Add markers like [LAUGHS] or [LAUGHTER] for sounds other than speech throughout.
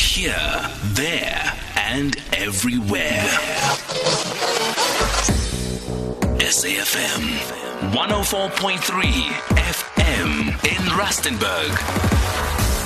Here, there, and everywhere. SAFM 104.3 FM in Rustenburg.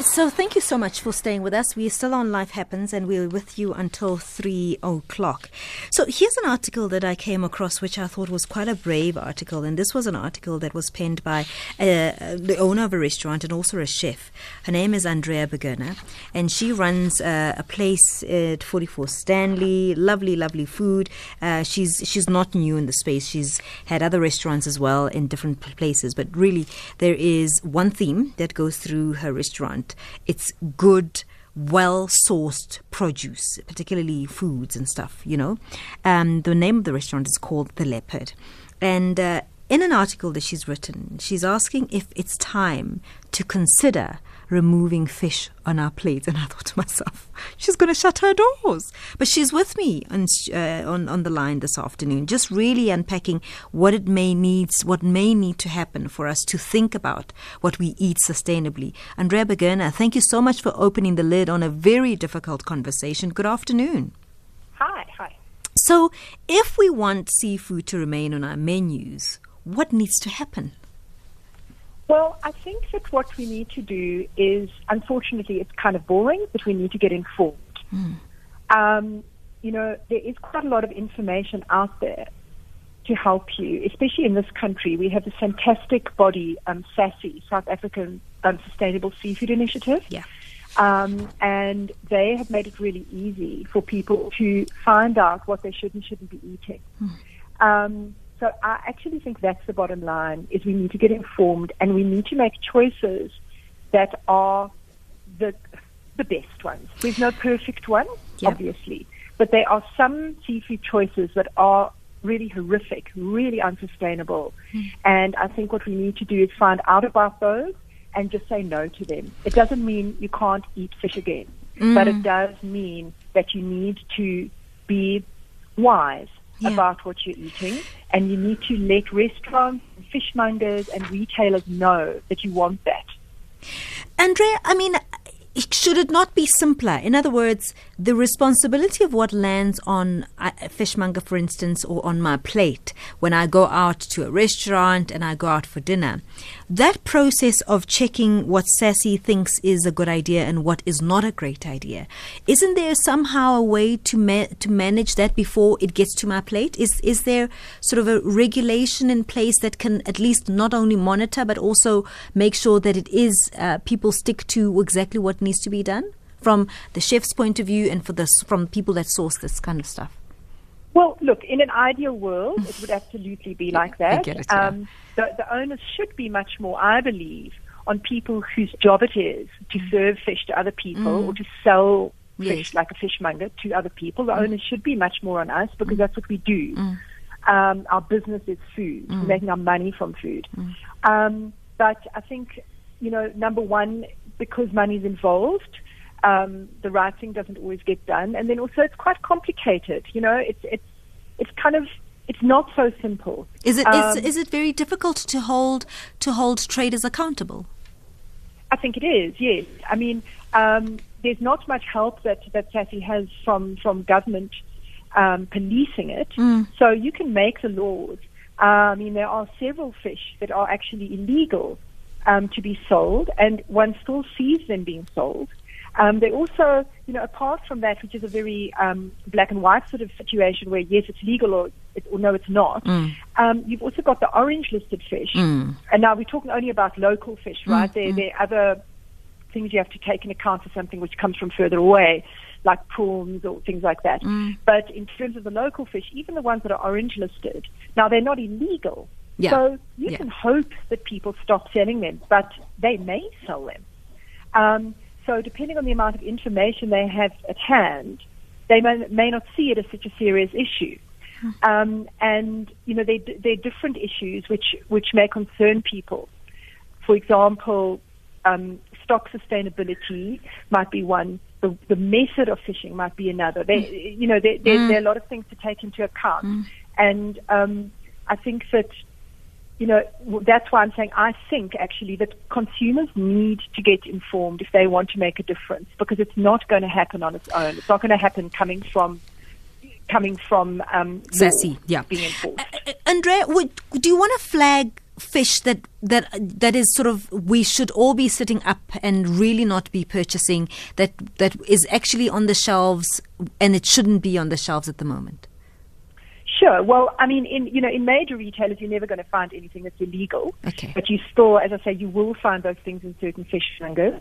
So, thank you so much for staying with us. We're still on Life Happens and we're with you until three o'clock. So, here's an article that I came across which I thought was quite a brave article. And this was an article that was penned by uh, the owner of a restaurant and also a chef. Her name is Andrea Burgener, and she runs uh, a place at 44 Stanley. Lovely, lovely food. Uh, she's, she's not new in the space, she's had other restaurants as well in different places. But really, there is one theme that goes through her restaurant it's good well sourced produce, particularly foods and stuff, you know. Um, the name of the restaurant is called The Leopard. And uh, in an article that she's written, she's asking if it's time to consider removing fish on our plates. And I thought to myself, she's going to shut her doors. But she's with me on, uh, on, on the line this afternoon, just really unpacking what it may needs, what may need to happen for us to think about what we eat sustainably. Andrea Burgener, thank you so much for opening the lid on a very difficult conversation. Good afternoon. Hi, hi. So, if we want seafood to remain on our menus, what needs to happen? Well, I think that what we need to do is, unfortunately, it's kind of boring, but we need to get informed. Mm. Um, you know, there is quite a lot of information out there to help you, especially in this country. We have this fantastic body, um, SASSI, South African um, Sustainable Seafood Initiative. Yeah. Um, and they have made it really easy for people to find out what they should and shouldn't be eating. Mm. Um, so I actually think that's the bottom line is we need to get informed and we need to make choices that are the the best ones. There's no perfect one, obviously, but there are some seafood choices that are really horrific, really unsustainable. Mm. And I think what we need to do is find out about those and just say no to them. It doesn't mean you can't eat fish again, mm. but it does mean that you need to be wise yeah. about what you're eating, and you need to let restaurants, fishmongers, and retailers know that you want that. Andrea, I mean, should it not be simpler? In other words, the responsibility of what lands on a fishmonger, for instance, or on my plate when I go out to a restaurant and I go out for dinner, that process of checking what SASSI thinks is a good idea and what is not a great idea, isn't there somehow a way to ma- to manage that before it gets to my plate? Is is there sort of a regulation in place that can at least not only monitor but also make sure that it is uh, people stick to exactly what needs to be done from the chef's point of view and for the from people that source this kind of stuff? Well, look, in an ideal world, it would absolutely be [LAUGHS] like that. It, yeah. um, the, the onus should be much more, I believe, on people whose job it is to mm. serve fish to other people mm. or to sell yes. fish like a fishmonger to other people. The mm. onus should be much more on us because mm. that's what we do. Mm. Um, our business is food. We're mm. making our money from food. Um, but I think, you know, number one, because money is involved, um, the right thing doesn't always get done, and then also it's quite complicated. You know, it's it's it's kind of it's not so simple. Is it um, is, is it very difficult to hold to hold traders accountable? I think it is. Yes, I mean um, there's not much help that that SASSI has from from government um, policing it. Mm. So you can make the laws. Uh, I mean there are several fish that are actually illegal um, to be sold, and one still sees them being sold. Um, they also, you know, apart from that, which is a very um, black and white sort of situation where yes, it's legal or, it, or no, it's not. Mm. Um, you've also got the orange listed fish, mm. and now we're talking only about local fish, right? Mm. There, there are other things you have to take in account for something which comes from further away, like prawns or things like that. Mm. But in terms of the local fish, even the ones that are orange listed, now they're not illegal. Yeah. So you yeah. can hope that people stop selling them, but they may sell them. Um, so depending on the amount of information they have at hand, they may, may not see it as such a serious issue. Um, and you know, there are different issues which which may concern people. For example, um, stock sustainability might be one. The, the method of fishing might be another. They, you know, there, there, mm. there, are a lot of things to take into account. Mm. And um, I think that you know, that's why I'm saying I think actually that consumers need to get informed if they want to make a difference because it's not going to happen on its own. It's not going to happen coming from coming from um, SASSI, yeah. being enforced. Uh, Andrea, would, do you want to flag fish that that that is sort of we should all be sitting up and really not be purchasing that that is actually on the shelves and it shouldn't be on the shelves at the moment? Sure. Well, I mean, in you know, in major retailers, you're never going to find anything that's illegal. Okay. But you still, as I say, you will find those things in certain fish fingers.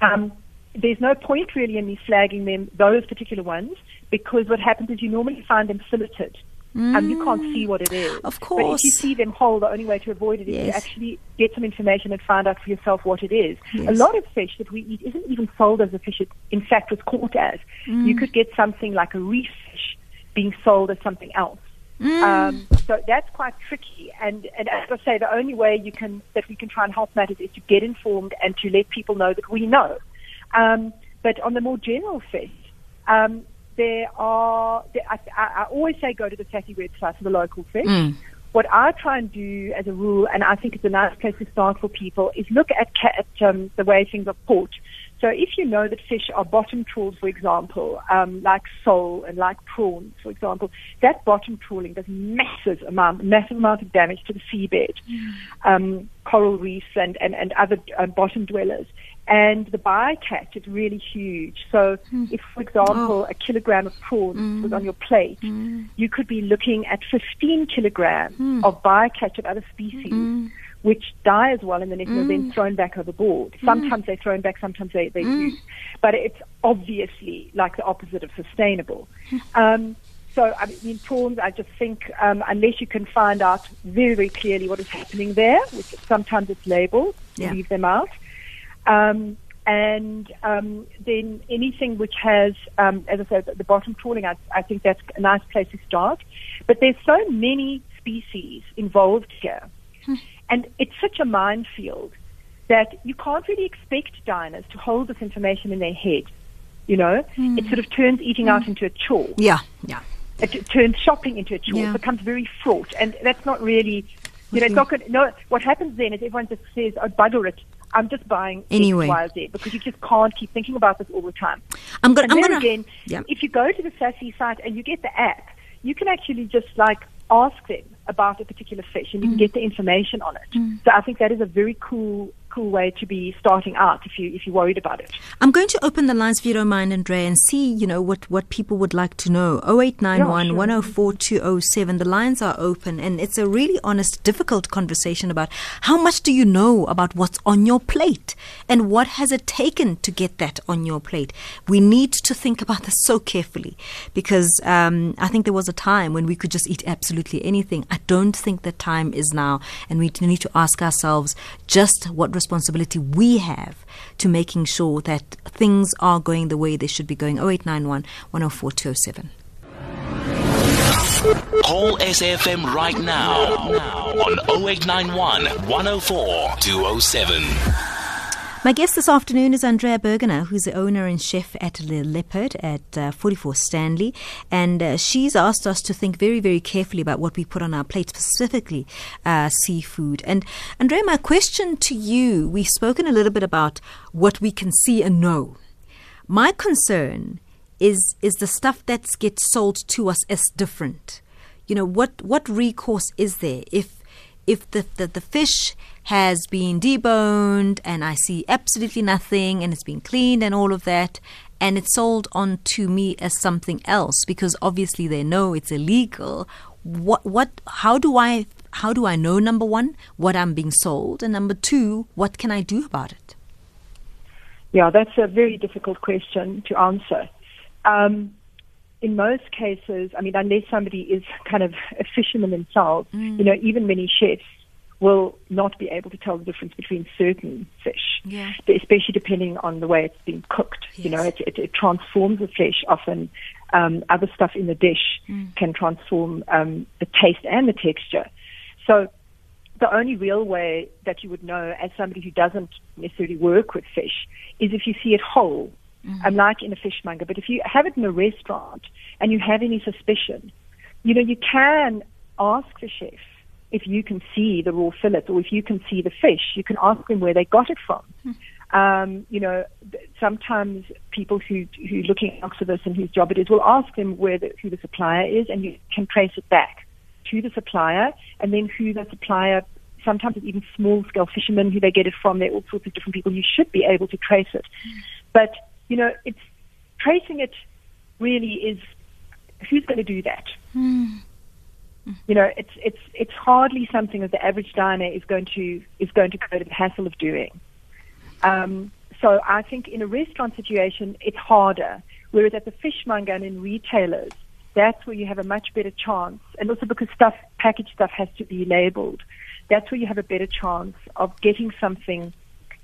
Um, there's no point really in me flagging them, those particular ones, because what happens is you normally find them filleted. Um, you can't see what it is. Of course. But if you see them whole, the only way to avoid it is to actually get some information and find out for yourself what it is. A lot of fish that we eat isn't even sold as a fish it, in fact, was caught as. Mm. You could get something like a reef fish being sold as something else. Mm. Um, so that's quite tricky. And, and as I say, the only way you can that we can try and help matters is to get informed and to let people know that we know. Um, but on the more general fish, um, there are. There, I, I, always say go to the SASSI website for the local fish. Mm. What I try and do as a rule, and I think it's a nice place to start for people, is look at, at um, the way things are caught. So if you know that fish are bottom trawled, for example, um, like sole and like prawns, for example, that bottom trawling does massive amount, massive amount of damage to the seabed, um, coral reefs and, and, and other uh, bottom dwellers. And the bycatch is really huge. So if, for example, a kilogram of prawns was on your plate, you could be looking at 15 kilograms of bycatch of other species which die as well and then are then thrown back overboard. Sometimes they're thrown back, sometimes they, they use. But it's obviously like the opposite of sustainable. [LAUGHS] Um, so, I mean, prawns, I just think um, unless you can find out very, very clearly what is happening there, which sometimes it's labeled, Yeah. leave them out. Um, and um, then anything which has, um, as I said, the, the bottom trawling, I, I think that's a nice place to start. But there's so many species involved here. And it's such a minefield that you can't really expect diners to hold this information in their head. You know, hmm. it sort of turns eating out hmm. into a chore. Yeah, yeah. It turns shopping into a chore. Yeah. It becomes very fraught, and that's not really. You know, it's not good. No, what happens then is everyone just says, "Oh, bugger it! I'm just buying Anyway. X, Y, Z," because you just can't keep thinking about this all the time. I'm gonna. And I'm then gonna. again, yeah. if you go to the SASSI site and you get the app, you can actually just like ask them about a particular fish, and you can Mm. get the information on it. So I think that is a very cool, cool way to be starting out if you if you're worried about it. I'm going to open the lines if you don't mind, Andrea, and see, you know, what, what people would like to know. 0891 Yeah, sure. 104 207. The lines are open, and it's a really honest, difficult conversation about how much do you know about what's on your plate and what has it taken to get that on your plate. We need to think about this so carefully because um, I think there was a time when we could just eat absolutely anything. I don't think the time is now, and we need to ask ourselves just what responsibility we have to making sure that things are going the way they should be going. 0891 104 207. Call SAFM right now on 0891 104 207. My guest this afternoon is Andrea Burgener, who's the owner and chef at Le Leopard at uh, 44 Stanley. And uh, she's asked us to think very, very carefully about what we put on our plate, specifically uh, seafood. And Andrea, my question to you we've spoken a little bit about what we can see and know. My concern is is the stuff that gets sold to us as different. You know, what, what recourse is there if if the, the, the fish has been deboned and I see absolutely nothing and it's been cleaned and all of that and it's sold on to me as something else because obviously they know it's illegal. What what how do I how do I know number 1 what I'm being sold? And number 2 what can I do about it? Yeah, that's a very difficult question to answer. Um, in most cases, I mean, unless somebody is kind of a fisherman themselves, you know, even many chefs will not be able to tell the difference between certain fish, Yeah. especially depending on the way it's been cooked. You know, it, it, it transforms the flesh often. Um, other stuff in the dish can transform um, the taste and the texture. So the only real way that you would know as somebody who doesn't necessarily work with fish is if you see it whole, unlike in a fishmonger. But if you have it in a restaurant and you have any suspicion, you know, you can ask the chef if you can see the raw fillet or if you can see the fish, you can ask them where they got it from. Hmm. Um, you know, sometimes people who who are looking after this and whose job it is will ask them where the, who the supplier is, and you can trace it back to the supplier, and then who the supplier. Sometimes it's even small scale fishermen who they get it from. There are all sorts of different people. You should be able to trace it, hmm. but you know, it's tracing it. Really, is who's going to do that? Hmm. You know, it's it's it's hardly something that the average diner is going to is going to go to the hassle of doing. Um, so I think in a restaurant situation, it's harder. Whereas at the fishmonger and in retailers, that's where you have a much better chance. And also because stuff, packaged stuff has to be labeled. That's where you have a better chance of getting something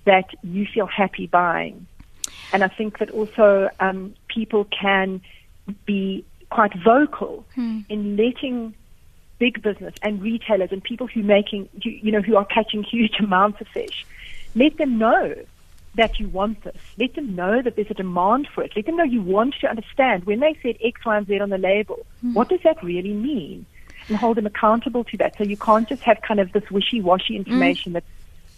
that you feel happy buying. And I think that also um, people can be quite vocal in letting big business and retailers and people who making you, know who are catching huge [LAUGHS] amounts of fish, let them know that you want this. Let them know that there's a demand for it. Let them know you want to understand when they said X, Y, and Z on the label. Hmm. What does that really mean? And hold them accountable to that. So you can't just have kind of this wishy-washy hmm. information that's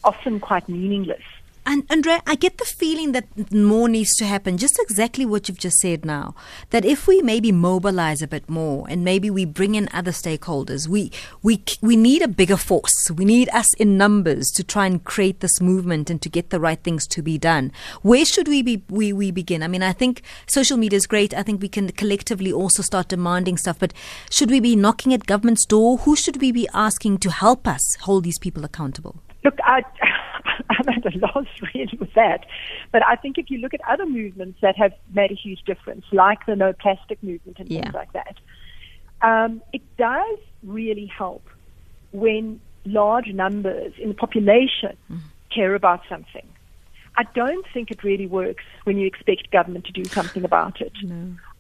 often quite meaningless. And Andrea, I get the feeling that more needs to happen. Just exactly what you've just said now. That if we maybe mobilize a bit more and maybe we bring in other stakeholders, we we we need a bigger force. We need us in numbers to try and create this movement and to get the right things to be done. Where should we be? We we begin. I mean, I think social media is great. I think we can collectively also start demanding stuff. But should we be knocking at government's door? Who should we be asking to help us hold these people accountable? Look, I, [LAUGHS] I'm at a loss really with that. But I think if you look at other movements that have made a huge difference, like the no plastic movement and Yeah. things like that, um, it does really help when large numbers in the population care about something. I don't think it really works when you expect government to do something about it.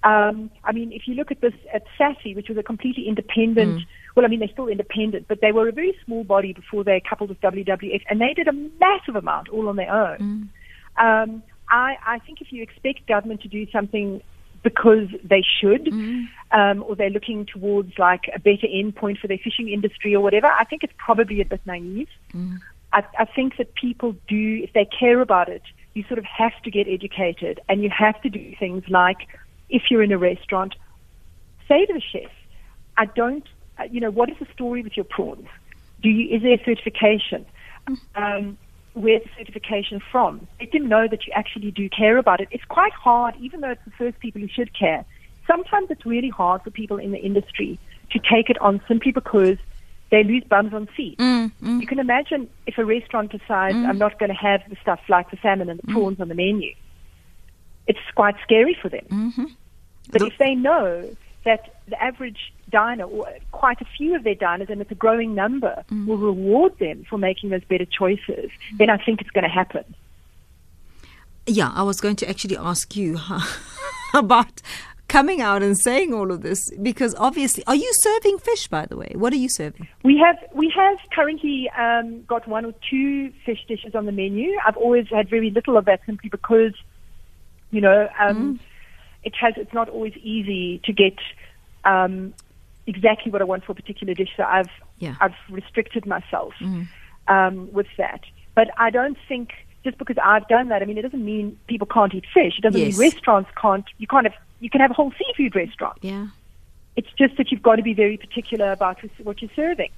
Um, I mean, if you look at this at SASSI, which was a completely independent, well, I mean, they're still independent, but they were a very small body before they coupled with WWF, and they did a massive amount all on their own. Um, I, I think if you expect government to do something because they should, um, or they're looking towards like a better end point for their fishing industry or whatever, I think it's probably a bit naive. I, I think that people do, if they care about it, you sort of have to get educated and you have to do things like, if you're in a restaurant, say to the chef, I don't, Uh, you know, what is the story with your prawns? Do you, is there certification? Um, where's the certification from? Let them know that you actually do care about it. It's quite hard, even though it's the first people who should care. Sometimes it's really hard for people in the industry to take it on simply because they lose bums on seats. Mm, mm. You can imagine if a restaurant decides, mm. I'm not going to have the stuff like the salmon and the prawns on the menu. It's quite scary for them. Mm-hmm. But if they know that the average diner, or quite a few of their diners, and it's a growing number, will reward them for making those better choices, then I think it's going to happen. Yeah, I was going to actually ask you [LAUGHS] about coming out and saying all of this because obviously, are you serving fish? By the way, what are you serving? We have we have currently um, got one or two fish dishes on the menu. I've always had very little of that simply because, you know, um, it has it's not always easy to get um, exactly what I want for a particular dish. So I've Yeah. I've restricted myself um, with that. But I don't think just because I've done that, I mean, it doesn't mean people can't eat fish. It doesn't Yes. mean restaurants can't. You can't have you can have a whole seafood restaurant. Yeah. It's just that you've got to be very particular about what you're serving.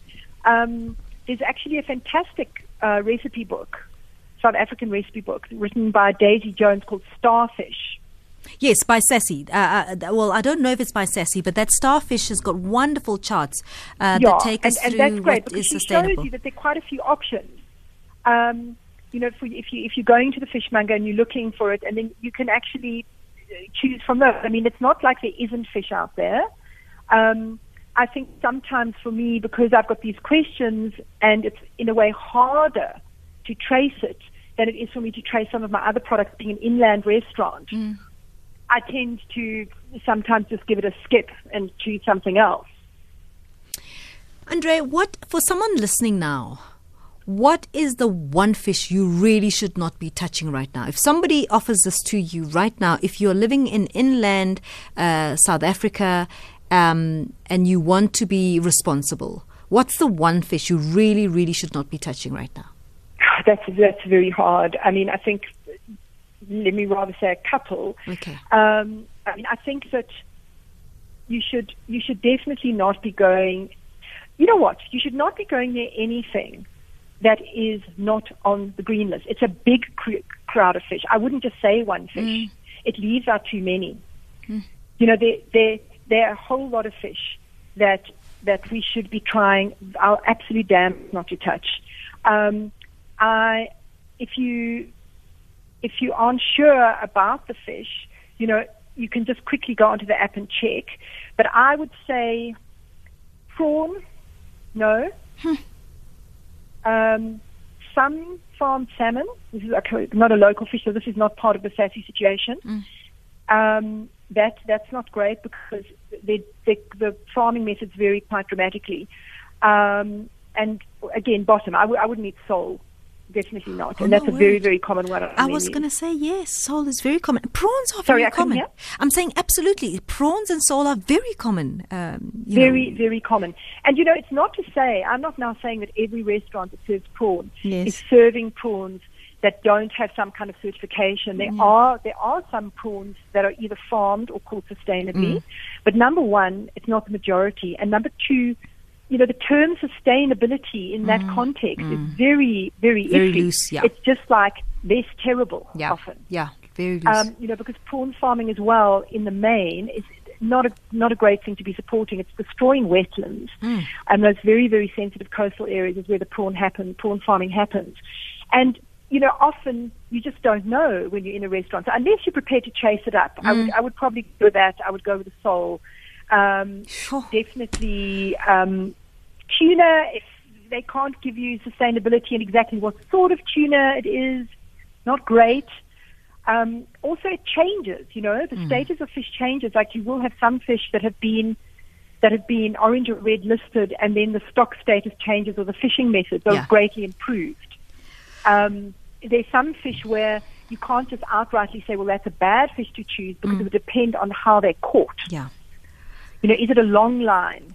Um, there's actually a fantastic uh, recipe book, South African recipe book, written by Daisy Jones called Starfish. Yes, by SASSI. Uh, uh, well, I don't know if it's by SASSI, but that starfish has got wonderful charts uh, yeah, that take us and, and through that's great what she sustainable. shows you that there are quite a few options. Um, you know, for, if you if you're going to the fishmonger and you're looking for it, and then you can actually uh, choose from those. I mean, it's not like there isn't fish out there. Um, I think sometimes for me, because I've got these questions, and it's in a way harder to trace it than it is for me to trace some of my other products, being an inland restaurant. I tend to sometimes just give it a skip and choose something else. Andre, what for someone listening now? What is the one fish you really should not be touching right now? If somebody offers this to you right now, if you're living in inland uh, South Africa um, and you want to be responsible, What's the one fish you really, really should not be touching right now? [SIGHS] That's that's very hard. I mean, I think let me rather say a couple. Okay. Um, I mean, I think that you should you should definitely not be going. You know what? You should not be going near anything that is not on the green list. It's a big cr- crowd of fish. I wouldn't just say one fish. Mm. It leaves out too many. Mm. You know, there there there are a whole lot of fish that that we should be trying our absolute damn not to touch. Um, I, if you if you aren't sure about the fish, you know, you can just quickly go onto the app and check. But I would say prawn, no. Hmm. Um, some farmed salmon. This is not a local fish, so this is not part of the SASSI situation. Mm. Um, that that's not great because they, they, the farming methods vary quite dramatically. Um, and again, bottom, I w- I wouldn't eat sole definitely not. Oh, and that's no a very, very common one. I was going to say, yes, sole is very common. Prawns are Sorry, very common. I'm saying absolutely. Prawns and sole are very common. Um, very, know. very common. And, you know, it's not to say, I'm not now saying that every restaurant that serves prawns yes. is serving prawns that don't have some kind of certification. There mm. are there are some prawns that are either farmed or caught sustainably. Mm. But number one, it's not the majority. And number two, you know, the term sustainability in that mm, context mm. is very, very, very iffy. loose. Yeah. It's just like less terrible yeah. often. Yeah, very loose. Um, you know, because prawn farming as well, in the main, is not a not a great thing to be supporting. It's destroying wetlands, mm. and those very, very sensitive coastal areas is where the prawn happens, prawn farming happens, and you know, often you just don't know when you're in a restaurant. So unless you're prepared to chase it up, I would mm. I would probably go with that. I would go with the sole. Um, sure. Definitely, um, tuna, if they can't give you sustainability and exactly what sort of tuna it is, not great. Um, also, it changes. You know, the mm. status of fish changes. Like you will have some fish that have been that have been orange or red listed, and then the stock status changes or the fishing methods are yeah. greatly improved. Um, there's some fish where you can't just outrightly say, well, that's a bad fish to choose because mm. it would depend on how they're caught. Yeah. You know, is it a long line?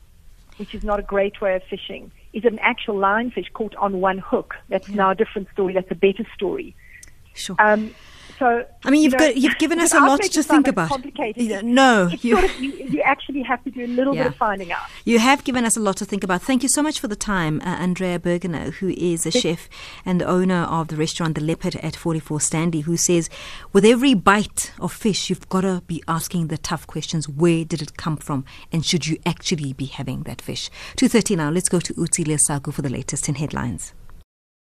which is not a great way of fishing. Is it an actual linefish caught on one hook? That's yeah. now a different story. That's a better story. Sure. Um, so I mean, you've you know, got you've given us a lot to think about. Complicated. No, you, sort of, you, you actually have to do a little yeah. bit of finding out. You have given us a lot to think about. Thank you so much for the time, uh, Andrea Burgener, who is a chef and the owner of the restaurant The Leopard at 44 Stanley, who says, with every bite of fish, you've got to be asking the tough questions: Where did it come from, and should you actually be having that fish? Two thirty now. Let's go to Uti Lesaku for the latest in headlines.